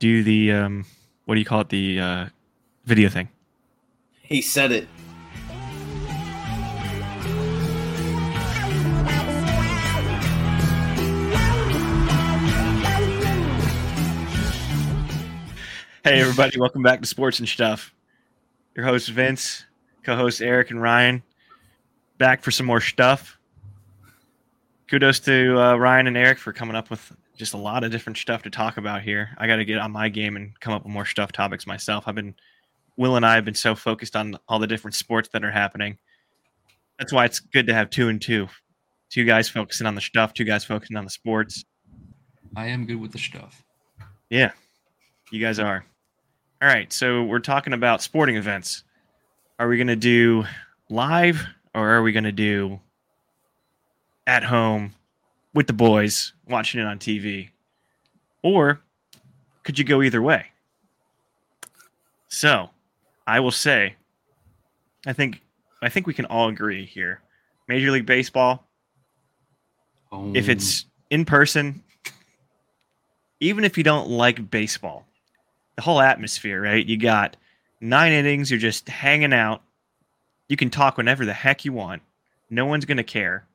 do the um, what do you call it? The uh, video thing. He said it. Hey everybody, welcome back to Sports and Shtuff. Your host Vince, co-host Eric and Ryan, back for some more stuff. Kudos to uh, Ryan and Eric for coming up with just a lot of different stuff to talk about here. I got to get on my game and come up with more stuff topics myself. I've been Will and I have been so focused on all the different sports that are happening. That's why it's good to have two and two, two guys focusing on the stuff, two guys focusing on the sports. I am good with the stuff. Yeah, you guys are. All right, so we're talking about sporting events. Are we going to do live or are we going to do at home with the boys watching it on TV? Or could you go either way? So, I will say I think I think we can all agree here. Major League Baseball Oh, if it's oh. in person, even if you don't like baseball, the whole atmosphere, right? You got nine innings, you're just hanging out. You can talk whenever the heck you want. No one's going to care.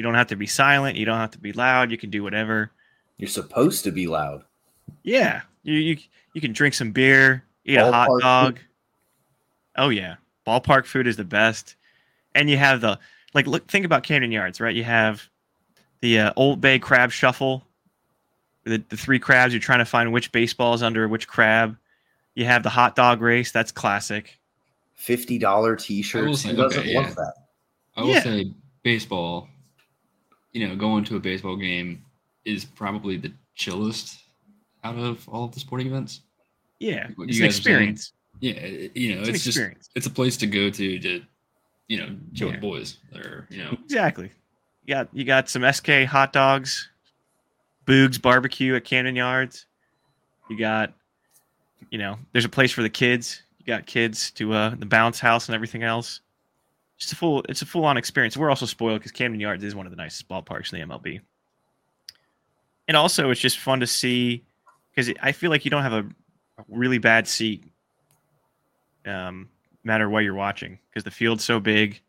You don't have to be silent. You don't have to be loud. You can do whatever. You're supposed to be loud. Yeah. You, you, you can drink some beer, eat a hot Ballpark dog. Oh, yeah. Ballpark food is the best. And you have the, like, look, think about Camden Yards, right? You have the uh, Old Bay Crab Shuffle, the, the three crabs. You're trying to find which baseball is under which crab. You have the hot dog race. That's classic. Fifty dollar T-shirts. say- Who doesn't okay, want yeah. that? I will Yeah. say baseball. You know, going to a baseball game is probably the chillest out of all of the sporting events. Yeah, What it's an guys are saying. experience. Yeah, it- you know, It's it's, just experience. it's a place to go to to, you know, chill Yeah. with the boys or you know, Exactly. You got you got some Esskay hot dogs, Boog's barbecue at Camden Yards. You got, you know, there's a place for the kids. You got kids to uh, the bounce house and everything else. Just a full, it's a full on experience. We're also spoiled because Camden Yards is one of the nicest ballparks in the MLB. And also, it's just fun to see because I feel like you don't have a, really bad seat, um, matter what you're watching because the field's so big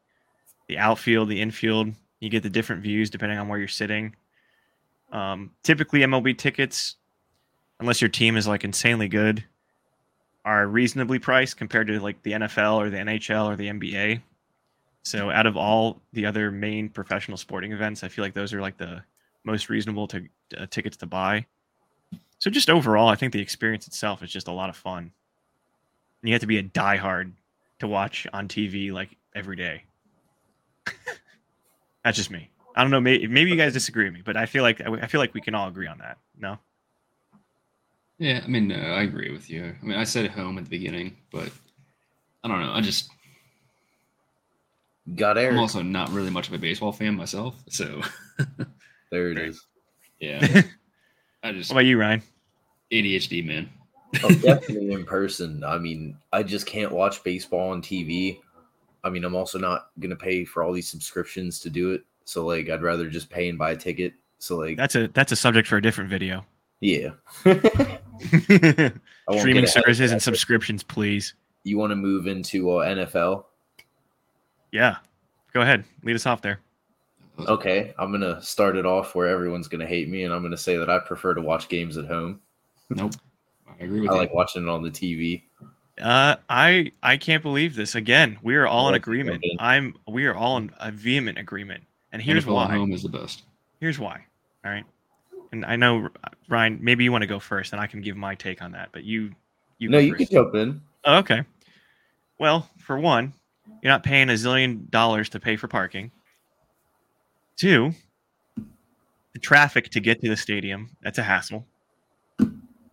the outfield, the infield. You get the different views depending on where you're sitting. Um, typically, MLB tickets, unless your team is like insanely good, are reasonably priced compared to like the NFL or the NHL or the NBA. So, out of all the other main professional sporting events, I feel like those are like the most reasonable to uh, tickets to buy. So, just overall, I think the experience itself is just a lot of fun. And you have to be a diehard to watch on TV like every day. That's just me. I don't know. Maybe, maybe you guys disagree with me, but I feel like I feel like we can all agree on that. No. yeah. I mean, no, I agree with you. I mean, I said home at the beginning, but I don't know. I just Got air. I'm also not really much of a baseball fan myself, so there it Right. is. yeah. I What just about you, Ryan? ADHD man. Oh, definitely in person. I mean, I just can't watch baseball on TV. I mean, I'm also not gonna pay for all these subscriptions to do it. So like, I'd rather just pay and buy a ticket. So like, That's a that's a subject for a different video. yeah. Streaming get ahead of services and subscriptions, please. You want to move into uh, NFL? Yeah. Go ahead. Lead us off there. Okay, I'm gonna start it off where everyone's gonna hate me, and I'm gonna say that I prefer to watch games at home. Nope. I agree with I you. like watching it on the TV. Uh, I I can't believe this. Again, we are all in agreement. I'm we are all in a vehement agreement. And here's NFL at why. home is the best. Here's why. All right. And I know Ryan, maybe you want to go first, and I can give my take on that. But you, you no, go you first. can jump in. Oh, okay. Well, for one, you're not paying a zillion dollars to pay for parking. Two, the traffic to get to the stadium, that's a hassle.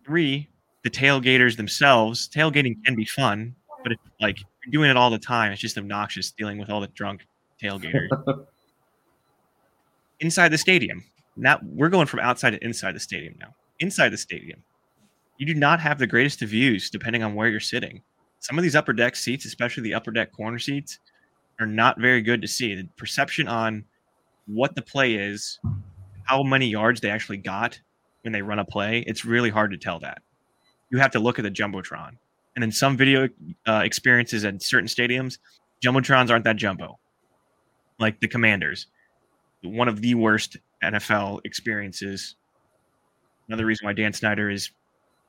Three, the tailgaters themselves, tailgating can be fun, but it's like you're doing it all the time. It's just obnoxious dealing with all the drunk tailgaters. inside the stadium. Now we're going from outside to inside the stadium now. Inside the stadium, you do not have the greatest of views depending on where you're sitting. Some of these upper deck seats, especially the upper deck corner seats, are not very good to see. The perception on what the play is, how many yards they actually got when they run a play, it's really hard to tell that. you have to look at the jumbotron. And in some video uh, experiences at certain stadiums, jumbotrons aren't that jumbo, like the Commanders. One of the worst NFL experiences. Another reason why Dan Snyder is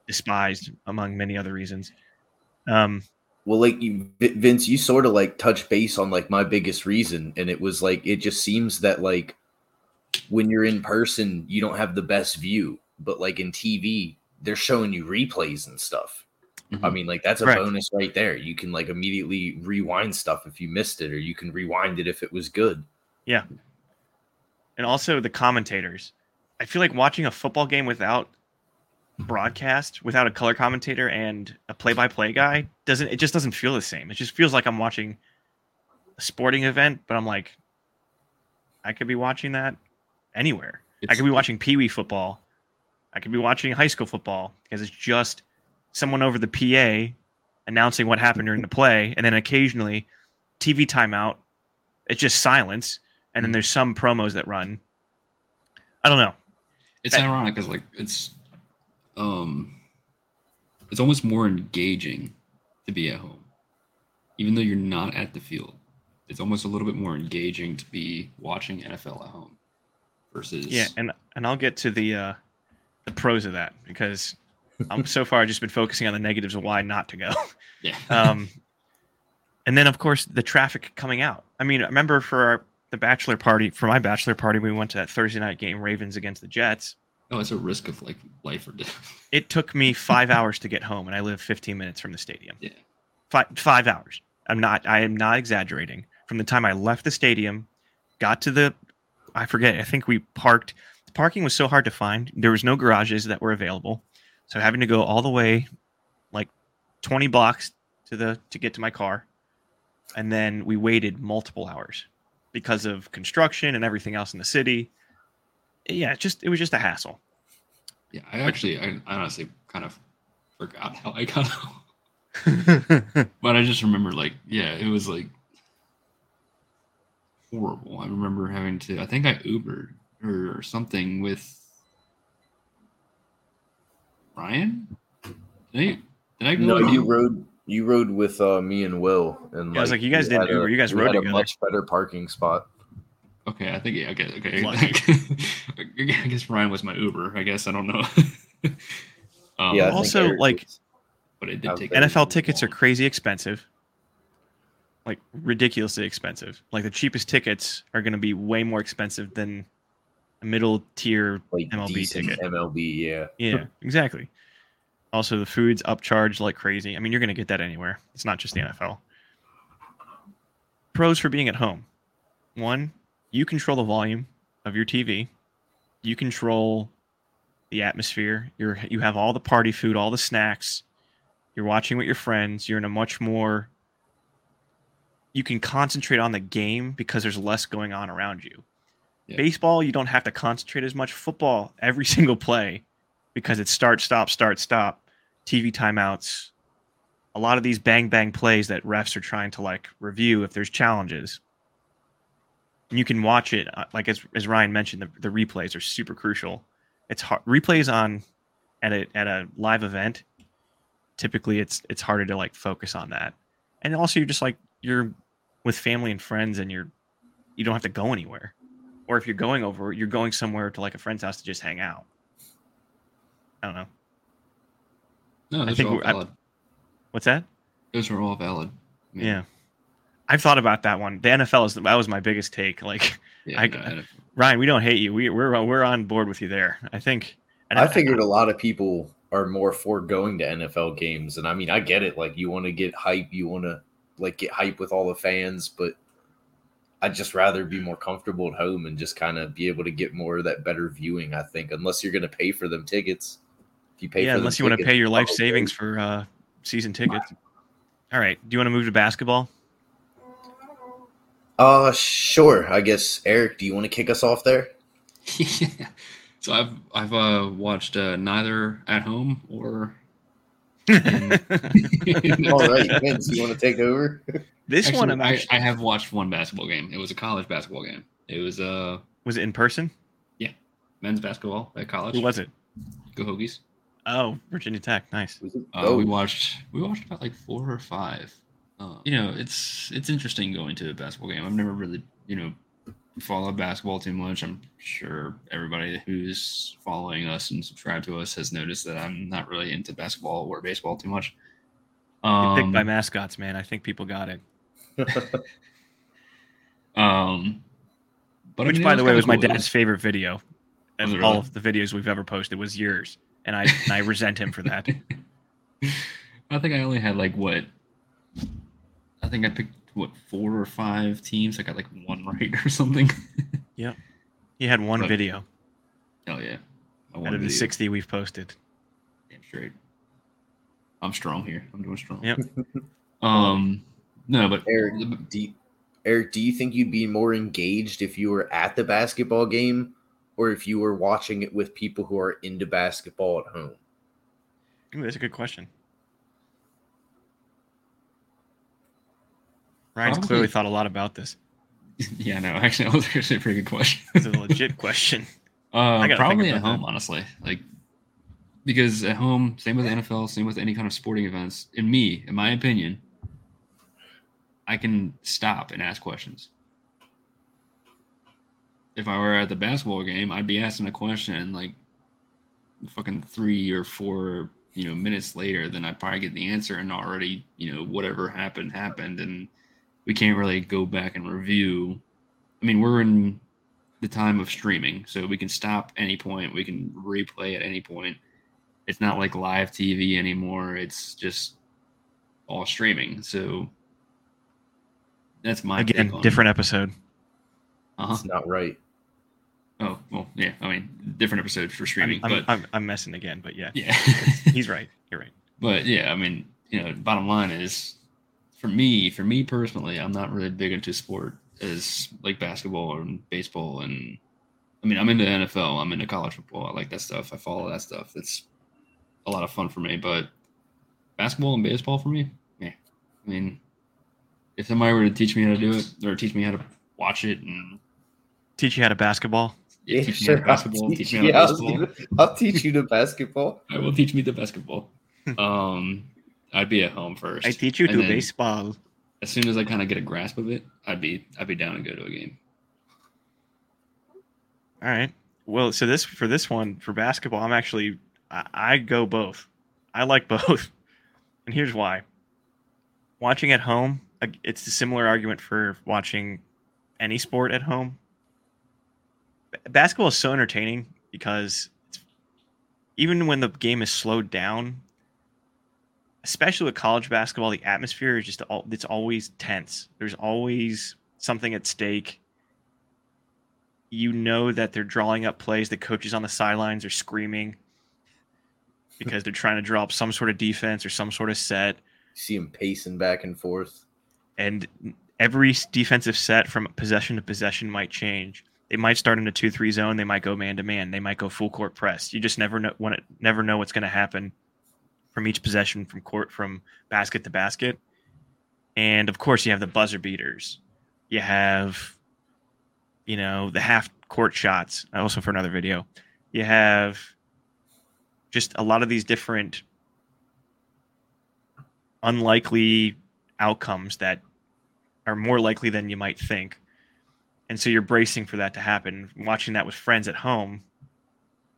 despised, among many other reasons. Um, Well, like you, Vince, you sort of like touch base on like my biggest reason, and it was like it just seems that like when you're in person, you don't have the best view, but like in TV, they're showing you replays and stuff. I Mhm. mean, like that's a Correct. bonus right there. You can like immediately rewind stuff if you missed it, or you can rewind it if it was good. Yeah. And also the commentators. I feel like watching a football game without broadcast, without a color commentator and a play-by-play guy doesn't it just doesn't feel the same. It just feels like I'm watching a sporting event, but I'm like I could be watching that anywhere. I could be watching Pee Wee football. I could be watching high school football because it's just someone over the PA announcing what happened during the play, and then occasionally TV timeout. It's just silence, and then mm-hmm. there's some promos that run. I don't know. It's that- ironic because like it's um it's almost more engaging to be at home. Even though you're not at the field. It's almost a little bit more engaging to be watching NFL at home versus Yeah, and and I'll get to the uh, the pros of that because I'm so far just been focusing on the negatives of why not to go. yeah. um, and then of course the traffic coming out. I mean, I remember for our, the bachelor party, for my bachelor party, we went to that Thursday night game, Ravens against the Jets. Oh, it's a risk of like life or death. It took me five hours to get home, and I live 15 minutes from the stadium. Yeah. Five five hours. I'm not. I am not exaggerating. From the time I left the stadium, got to the, I forget. I think we parked. The parking was so hard to find. There was no garages that were available, so having to go all the way, like, 20 blocks to the to get to my car, and then we waited multiple hours because of construction and everything else in the city. Yeah, it just it was just a hassle. Yeah, I actually I, I honestly kind of forgot how I got home. But I just remember like, yeah, it was like horrible. I remember having to I think I Ubered or something with Ryan? Did I, did I go No, you rode you rode with uh, me and Will, and Yeah, I was like, you guys didn't had a- Uber, you guys rode had a together. much better parking spot. Okay, I think yeah, okay, okay. Lucky. I guess Ryan was my Uber. I guess I don't know. um, yeah, Also, like, was- but I did take NFL tickets are crazy expensive. Like ridiculously expensive. Like the cheapest tickets are going to be way more expensive than a middle tier. like MLB decent ticket. MLB, yeah. Yeah, exactly. Also, the food's upcharged like crazy. I mean, you're going to get that anywhere. It's not just the NFL. Pros for being at home. One, you control the volume of your TV. You control the atmosphere. You're you have all the party food, all the snacks. You're watching with your friends. You're in a much more you can concentrate on the game because there's less going on around you. Yeah. Baseball, you don't have to concentrate as much. Football, every single play, because it's start, stop, start, stop, TV timeouts. A lot of these bang bang plays that refs are trying to like review if there's challenges. And you can watch it, uh, like as, as Ryan mentioned, the, the replays are super crucial. It's hard replays on at a at a live event. Typically, it's it's harder to like focus on that, and also you're just like you're with family and friends, and you're you don't have to go anywhere, or if you're going over, you're going somewhere to like a friend's house to just hang out. I don't know. No, those think all we're- I- What's that? Those are all valid. I mean, Yeah. I've thought about that one. The NFL is that was my biggest take. Like yeah, I- no, Ryan, we don't hate you. We we're we're on board with you there. I think. and I figured a lot of people are more for going to NFL games, and I mean, I get it. Like, you want to get hype, you want to like get hype with all the fans, but I'd just rather be more comfortable at home and just kind of be able to get more of that better viewing. I think, unless you're going to pay for them tickets. If you pay, yeah, for them unless you want to pay your life probably- savings for uh, season tickets. All right. Do you want to move to basketball? Uh, sure. I guess Eric, do you want to kick us off there? yeah. So I've I've uh, watched uh, neither at home or. All right, Vince, you want to take over? this Actually, one I'm I, actually, I have watched one basketball game. It was a college basketball game. It was uh was it in person? Yeah, men's basketball at college. Who was it? Go Hokies. Oh, Virginia Tech, nice. Uh, oh, We watched we watched about like four or five. Uh, you know, it's it's interesting going to a basketball game. I've never really you know followed basketball too much. I'm sure everybody who's following us and subscribed to us has noticed that I'm not really into basketball or baseball too much. You're Um, picked by mascots, man. I think people got it. um, but I Which, mean, by the way, kinda was my cool. It dad's favorite video. Was Of it all really? of the videos we've ever posted was yours, and I and I resent him for that. I think I only had like what? I think I picked what four or five teams. I got like one right or something. Yeah. He had one Look, video Oh yeah! I out won of the sixty we've posted. Damn straight. I'm strong here. I'm doing strong. Yep. Um, no, but Eric, do you, Eric, do you think you'd be more engaged if you were at the basketball game or if you were watching it with people who are into basketball at home? Ooh, that's a good question. Ryan's Probably- clearly thought a lot about this. yeah, no, actually, that was actually a pretty good question. It's a legit question. Uh, I gotta probably at about that. home, honestly. Like because at home, same with the NFL, same with any kind of sporting events. In me, in my opinion, I can stop and ask questions. If I were at the basketball game, I'd be asking a question like fucking three or four, you know, minutes later, then I'd probably get the answer and already, you know, whatever happened happened, and we can't really go back and review. I mean, we're in the time of streaming, so we can stop any point, we can replay at any point. It's not like live TV anymore. It's just all streaming. So that's my Again, take on- different episode. Uh-huh. It's not right. Oh well, yeah. I mean, different episode for I'm, streaming, I'm, but I'm, I'm messing again, but yeah, yeah. he's right. You're right. But yeah, I mean, you know, bottom line is for me, for me personally, I'm not really big into sport as like basketball and baseball and I mean, I'm into NFL, I'm into college football. I like that stuff. I follow that stuff. It's a lot of fun for me, but basketball and baseball for me, yeah. I mean, if somebody were to teach me how to do it or teach me how to watch it and Teach you how to basketball. yeah, teach me how to I'll basketball, teach teach you- me how I to was baseball. gonna- I'll teach you the basketball. I will teach me the basketball. um, I'd be at home first. I teach you And to baseball. as soon as I kind of get a grasp of it, I'd be I'd be down to go to a game. All right. Well, so this for this one for basketball, I'm actually I, I go both. I like both, and here's why. Watching at home, it's a similar argument for watching any sport at home. Basketball is so entertaining because it's, even when the game is slowed down, especially with college basketball, the atmosphere is just all, it's always tense. There's always something at stake you know that they're drawing up plays. The coaches on the sidelines are screaming because they're trying to draw up some sort of defense or some sort of set. See them pacing back and forth. And every defensive set from possession to possession might change. They might start in a two-three zone. They might go man to man. They might go full court press. You just never know. Want never know what's going to happen from each possession from court from basket to basket. And of course, you have the buzzer beaters. You have, you know, the half court shots. Also for another video, you have just a lot of these different unlikely outcomes that are more likely than you might think. And so you're bracing for that to happen. Watching that with friends at home,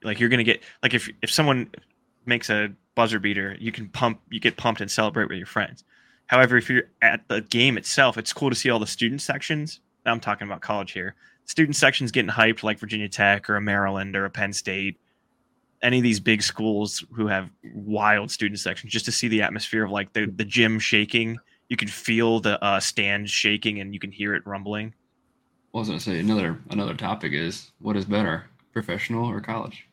like you're gonna get like if if someone makes a buzzer beater, you can pump, you get pumped and celebrate with your friends. However, if you're at the game itself, it's cool to see all the student sections. I'm talking about college here. Student sections getting hyped, like Virginia Tech or a Maryland or a Penn State, any of these big schools who have wild student sections, just to see the atmosphere of like the the gym shaking. You can feel the uh, stands shaking and you can hear it rumbling. Well, I was gonna say another another topic is what is better, professional or college?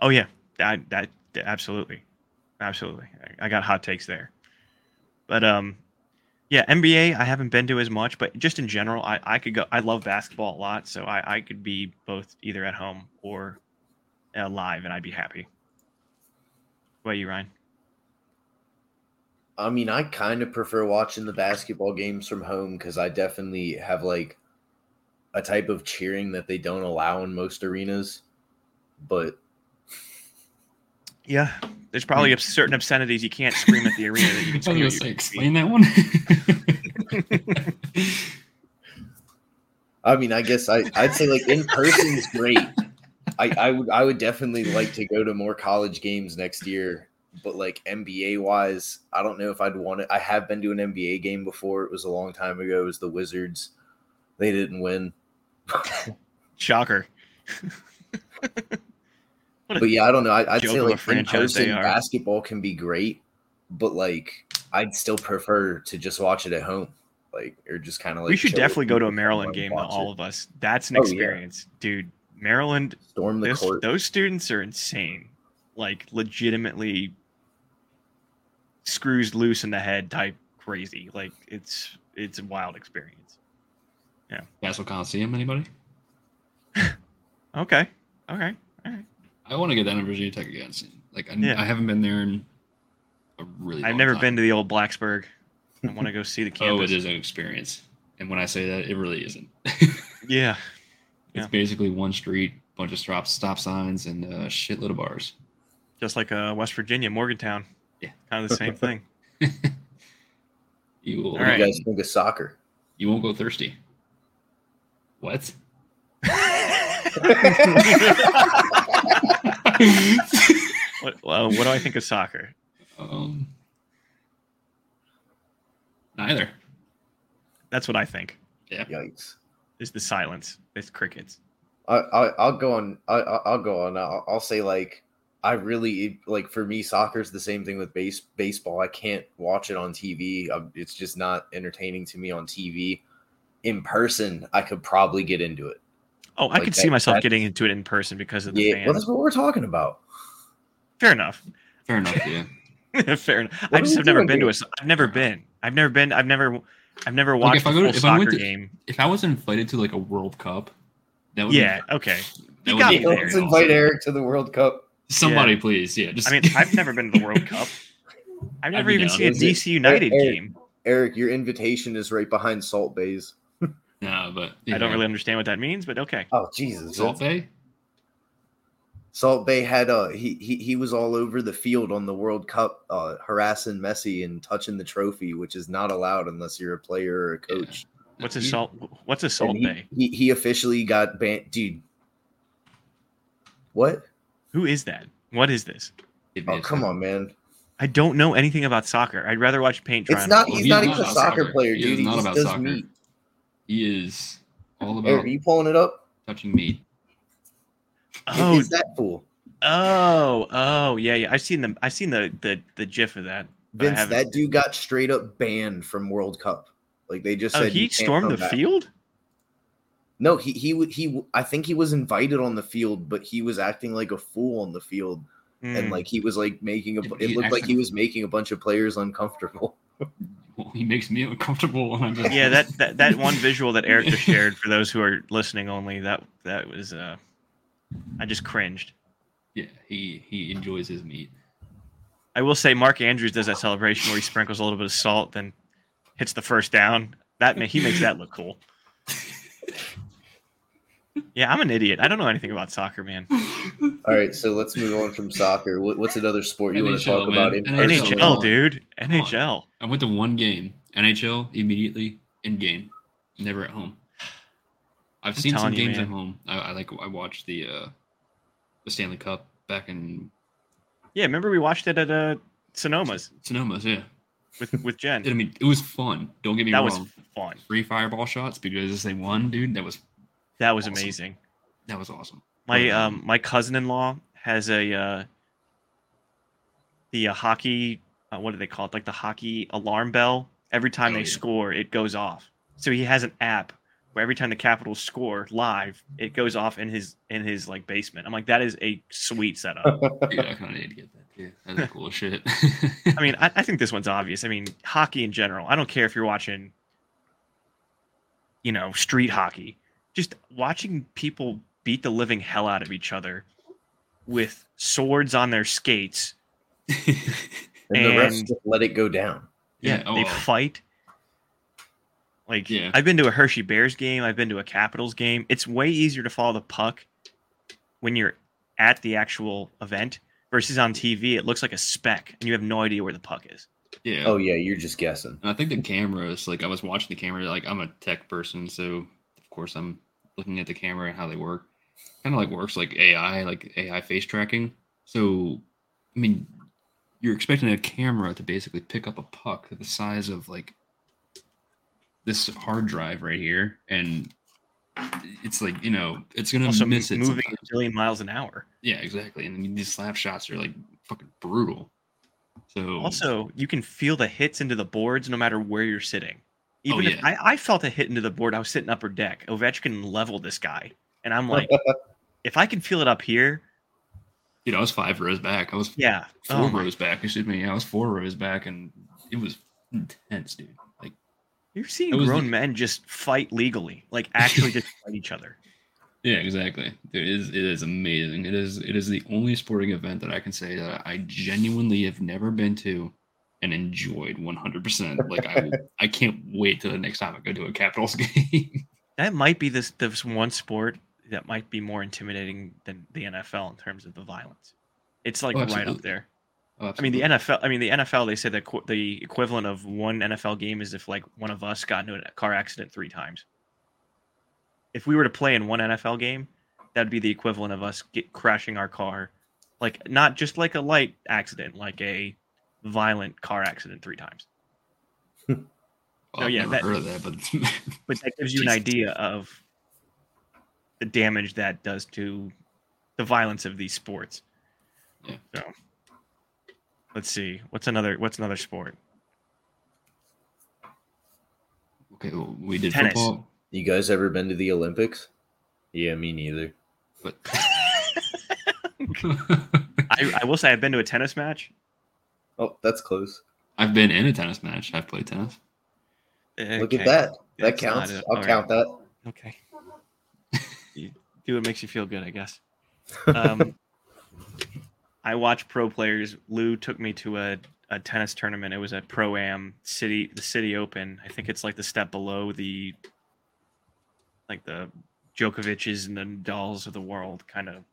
Oh yeah, that that absolutely, absolutely. I, got hot takes there, but um, yeah, NBA I haven't been to as much, but just in general, I I could go. I love basketball a lot, so I I could be both either at home or uh, live, and I'd be happy. What about you, Ryan? I mean, I kind of prefer watching the basketball games from home because I definitely have like a type of cheering that they don't allow in most arenas. But Yeah, There's probably obs- certain obscenities you can't scream at the arena that you can I was scream. gonna at say, explain that one. I mean, I guess I, I'd say like in person's great. I, I would I would definitely like to go to more college games next year, but like NBA wise, I don't know if I'd want it. I have been to an NBA game before. It was a long time ago. It was the Wizards. They didn't win. Shocker. What a- But yeah, I don't know. I, I'd say like in franchise they person basketball can be great, but like I'd still prefer to just watch it at home, like or just kind of like. we should definitely go to a Maryland game, all it. of us. That's an Oh, yeah. experience, dude. Maryland, storm the those, court. those students are insane. Like legitimately screws loose in the head type crazy. Like it's it's a wild experience. Yeah. Cassell Coliseum, anybody? Okay. Okay. All right. I want to get down to Virginia Tech again soon. Like I, Yeah. I haven't been there in a really. I've never time. been to the old Blacksburg. I want to go see the campus. Oh, campus. it is an experience. And when I say that, it really isn't. Yeah. It's Yeah. basically one street, bunch of stop stop signs, and a shitload of bars. Just like uh, West Virginia, Morgantown. Yeah. Kind of the same thing. You will. What All do right. you guys think of soccer? You won't go thirsty. What? What, well, what do I think of soccer? um, neither. That's what I think. Yeah. Yikes! Is the silence. It's crickets. I, I I'll go on. I I- I'll go on. I'll, I'll say like I really like for me soccer's the same thing with base baseball. I can't watch it on TV. Um, It's just not entertaining to me on TV. In person, I could probably get into it. Oh, I Like could that- see myself that- getting into it in person because of the Yeah, well, that's what we're talking about. Fair enough. Fair enough. Yeah. Fair enough. What I just have never doing been to here? a. s- I've never been. I've never been. I've never. I've never watched if I a go full to- if I went soccer to- game. If I was invited to like a World Cup, that would Yeah. Be, Okay. that You would got be me there. very Let's awesome. invite Eric to the World Cup. Somebody, please. Yeah. Just. I mean, I've never been to the World Cup. I've never be even seen a DC United Eric- game. Eric, your invitation is right behind Salt Bae's. No, but I don't yeah. really understand what that means, but okay. Oh Jesus! Salt Bae. Salt Bae had uh he, he he was all over the field on the World Cup uh harassing Messi and touching the trophy, which is not allowed unless you're a player or a coach. What's a salt? What's a Salt he, Bay? He, he officially got banned, dude. What? Who is that? What is this? Oh come on, man! I don't know anything about soccer. I'd rather watch paint dry. It's not. He's He's not not even a soccer soccer. player, dude. is He not just about does soccer. meat. He is all about Eric, are you pulling it up? touching meat. Oh, Is that fool? oh, oh, yeah, yeah. I've seen the, I've seen the, the, the GIF of that. Vince, that dude got straight up banned from World Cup. Like they just Oh, said, he "You can't stormed come the back." field. No, he he would he. I think he was invited on the field, but he was acting like a fool on the field, and Hmm. like he was like making a. It looked like he was making a bunch of players uncomfortable. He makes me uncomfortable when I just yeah, that, that that one visual that Eric just shared for those who are listening only. That that was uh, I just cringed. yeah he he enjoys his meat. I will say Mark Andrews does that celebration where he sprinkles a little bit of salt, then hits the first down. That he makes that look cool. Yeah, I'm an idiot. I don't know anything about soccer, man. All right, so let's move on from soccer. What, what's another sport you want to NHL, talk about? In NHL. NHL, dude. NHL. I went to one game NHL immediately in game, never at home. I've I'm seen some telling you, games at home. I, I like I watched the uh the Stanley Cup back in Yeah, remember we watched it at uh, Sonoma's Sonoma's. Yeah, with with Jen. I mean it was fun. Don't get me that wrong. was fun. Three fireball shots because they won, dude. That was That was Awesome. amazing. that was awesome. My um my cousin-in-law has a uh the uh, hockey uh, what do they call it? Like the hockey alarm bell. Every time Oh, they yeah. score, it goes off. So he has an app where every time the Capitals score live, it goes off in his in his like basement. I'm like, that is a sweet setup. yeah, I kind of need to get that. Yeah, that's cool shit. I mean, I, I think this one's obvious. I mean, hockey in general. I don't care if you're watching, you know, street hockey. Just watching people beat the living hell out of each other with swords on their skates. and the refs just let it go down. Yeah, they oh. fight. Like Yeah. I've been to a Hershey Bears game. I've been to a Capitals game. It's way easier to follow the puck when you're at the actual event versus on TV, it looks like a speck, and you have no idea where the puck is. Yeah. Oh yeah, you're just guessing. And I think the cameras, like I was watching the camera, like I'm a tech person, so of course I'm looking at the camera and how they work. Kind of like works like AI, like AI face tracking. So, I mean, you're expecting a camera to basically pick up a puck the size of like this hard drive right here, and it's like you know it's gonna Also, miss it. moving sometimes. a billion miles an hour. Yeah, exactly. And these slap shots are like fucking brutal. So Also, you can feel the hits into the boards no matter where you're sitting. Oh, Even if yeah. I, I felt a hit into the board, I was sitting upper deck. Ovechkin leveled this guy, and I'm like, if I can feel it up here, you know, I was five rows back. I was yeah. four Oh rows back. Excuse me. I was four rows back, and it was intense, dude. Like, You're seeing grown the- men just fight legally, like actually just fight each other. yeah, exactly. It is. It is amazing. It is. It is the only sporting event that I can say that I genuinely have never been to and enjoyed 100. percent Like, I I can't wait till the next time I go to a Capitals game. That might be this this one sport that might be more intimidating than the NFL in terms of the violence. It's like Oh, right up there. Oh, I mean, the. NFL. I mean, the NFL. They said that qu- the equivalent of one NFL game is if like one of us got into a car accident three times. If we were to play in one NFL game, that'd be the equivalent of us get crashing our car, like not just like a light accident, like a violent car accident three times. Oh, I've yeah, never that- heard of that, but But that gives you an idea of the damage that does to the violence of these sports. Yeah. So let's see. What's another what's another sport? okay, well, we did Tennis. football, You guys ever been to the Olympics? Yeah, me neither. but I, I will say I've been to a tennis match. Oh, that's close. I've been in a tennis match. I've played tennis. Look at that. That That's not counts. it. I'll All count that. Okay. you do what makes you feel good, I guess. Um, I watch pro players. Lou took me to a, a tennis tournament. It was at Pro Am City, the Citi Open. I think it's like the step below the, like the Djokovic's and the Nadals of the world, kind of.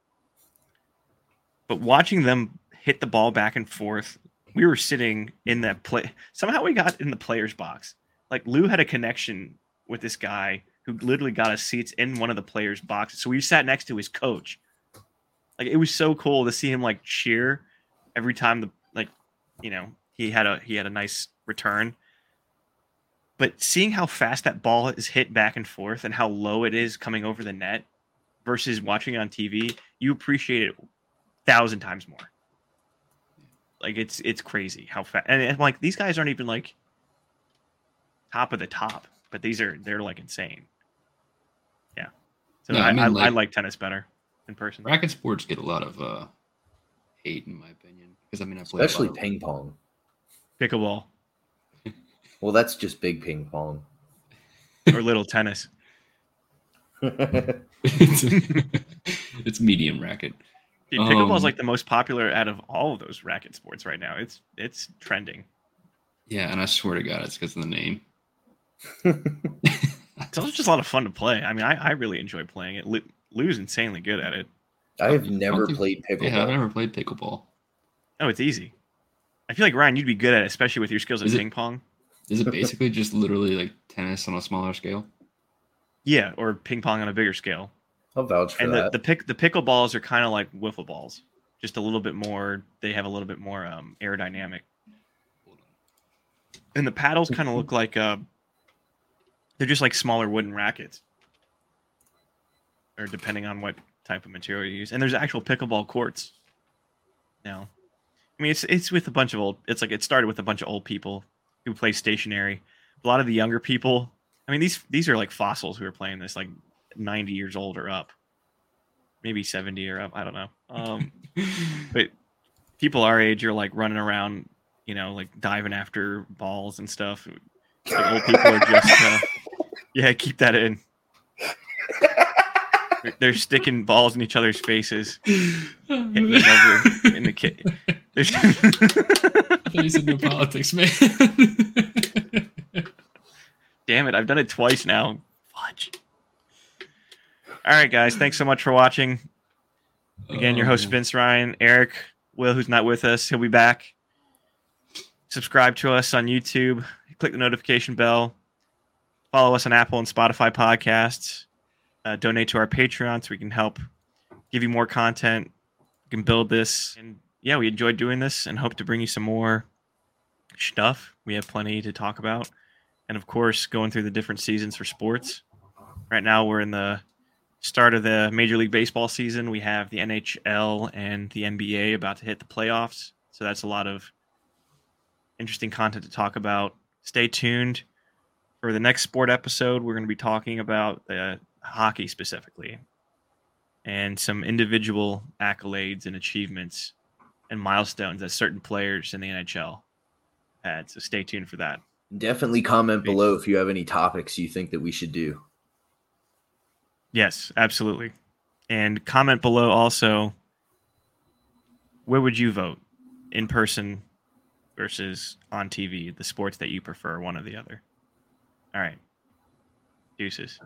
But watching them hit the ball back and forth, we were sitting in that play. Somehow we got in the players' box. Like Lou had a connection with this guy who literally got us seats in one of the players' boxes. So we sat next to his coach. Like it was so cool to see him like cheer every time the like, you know, he had a he had a nice return. But seeing how fast that ball is hit back and forth and how low it is coming over the net versus watching it on TV, you appreciate it thousand times more. Like it's it's crazy how fast and, and like these guys aren't even like top of the top, but these are they're like insane. Yeah. So No, I, I I, mean, I, like- like tennis better in person. Racket sports get a lot of uh, hate, in my opinion, because I mean I play a lot Especially of- ping pong. Pickleball Well, that's just big ping pong. or little tennis. it's, it's medium racket. Dude, pickleball is Um, like the most popular out of all of those racket sports right now. It's it's trending. Yeah, and I swear to God, it's because of the name. It's also just a lot of fun to play. I mean, I, I really enjoy playing it. Lou, Lou's insanely good at it. I have I never played pickleball. Yeah, I've never played pickleball. Oh, it's easy. I feel like Ryan, you'd be good at it, especially with your skills at Is it- ping pong. Is it basically just literally like tennis on a smaller scale? Yeah, or ping pong on a bigger scale. I'll vouch for and the, that. the pick the pickle balls are kind of like wiffle balls, just a little bit more. They have a little bit more um, aerodynamic, and the paddles kind of look like uh, they're just like smaller wooden rackets, or depending on what type of material you use. And there's actual pickleball courts. Now, I mean, it's it's with a bunch of old. It's like it started with a bunch of old people who play stationary. A lot of the younger people. I mean, these these are like fossils who are playing this, like 90 years old or up. Maybe 70 or up i don't know. Um but people our age are like running around you know like diving after balls and stuff. Like old people are just uh, yeah keep that in. They're- sticking balls in each other's faces. Hitting in the kit. There's- I thought no politics, man. damn it i've done it twice now. Fudge all right guys thanks so much for watching again your Oh, host vince ryan eric Will, who's not with us, he'll be back. Subscribe to us on YouTube. Click the notification bell. Follow us on Apple and Spotify podcasts. Uh, donate to our Patreon so we can help give you more content. We can build this. And yeah, we enjoyed doing this and hope to bring you some more stuff. We have plenty to talk about. And of course, going through the different seasons for sports. Right now, we're in the start of the Major League Baseball season. We have the NHL and the NBA about to hit the playoffs. So that's a lot of interesting content to talk about. Stay tuned for the next sport episode. We're going to be talking about the hockey specifically and some individual accolades and achievements and milestones that certain players in the NHL had. So stay tuned for that. Definitely comment below if you have any topics you think that we should do. Yes, absolutely. And comment below also where would you vote? In person versus on TV, the sports that you prefer, one or the other. All right. Deuces.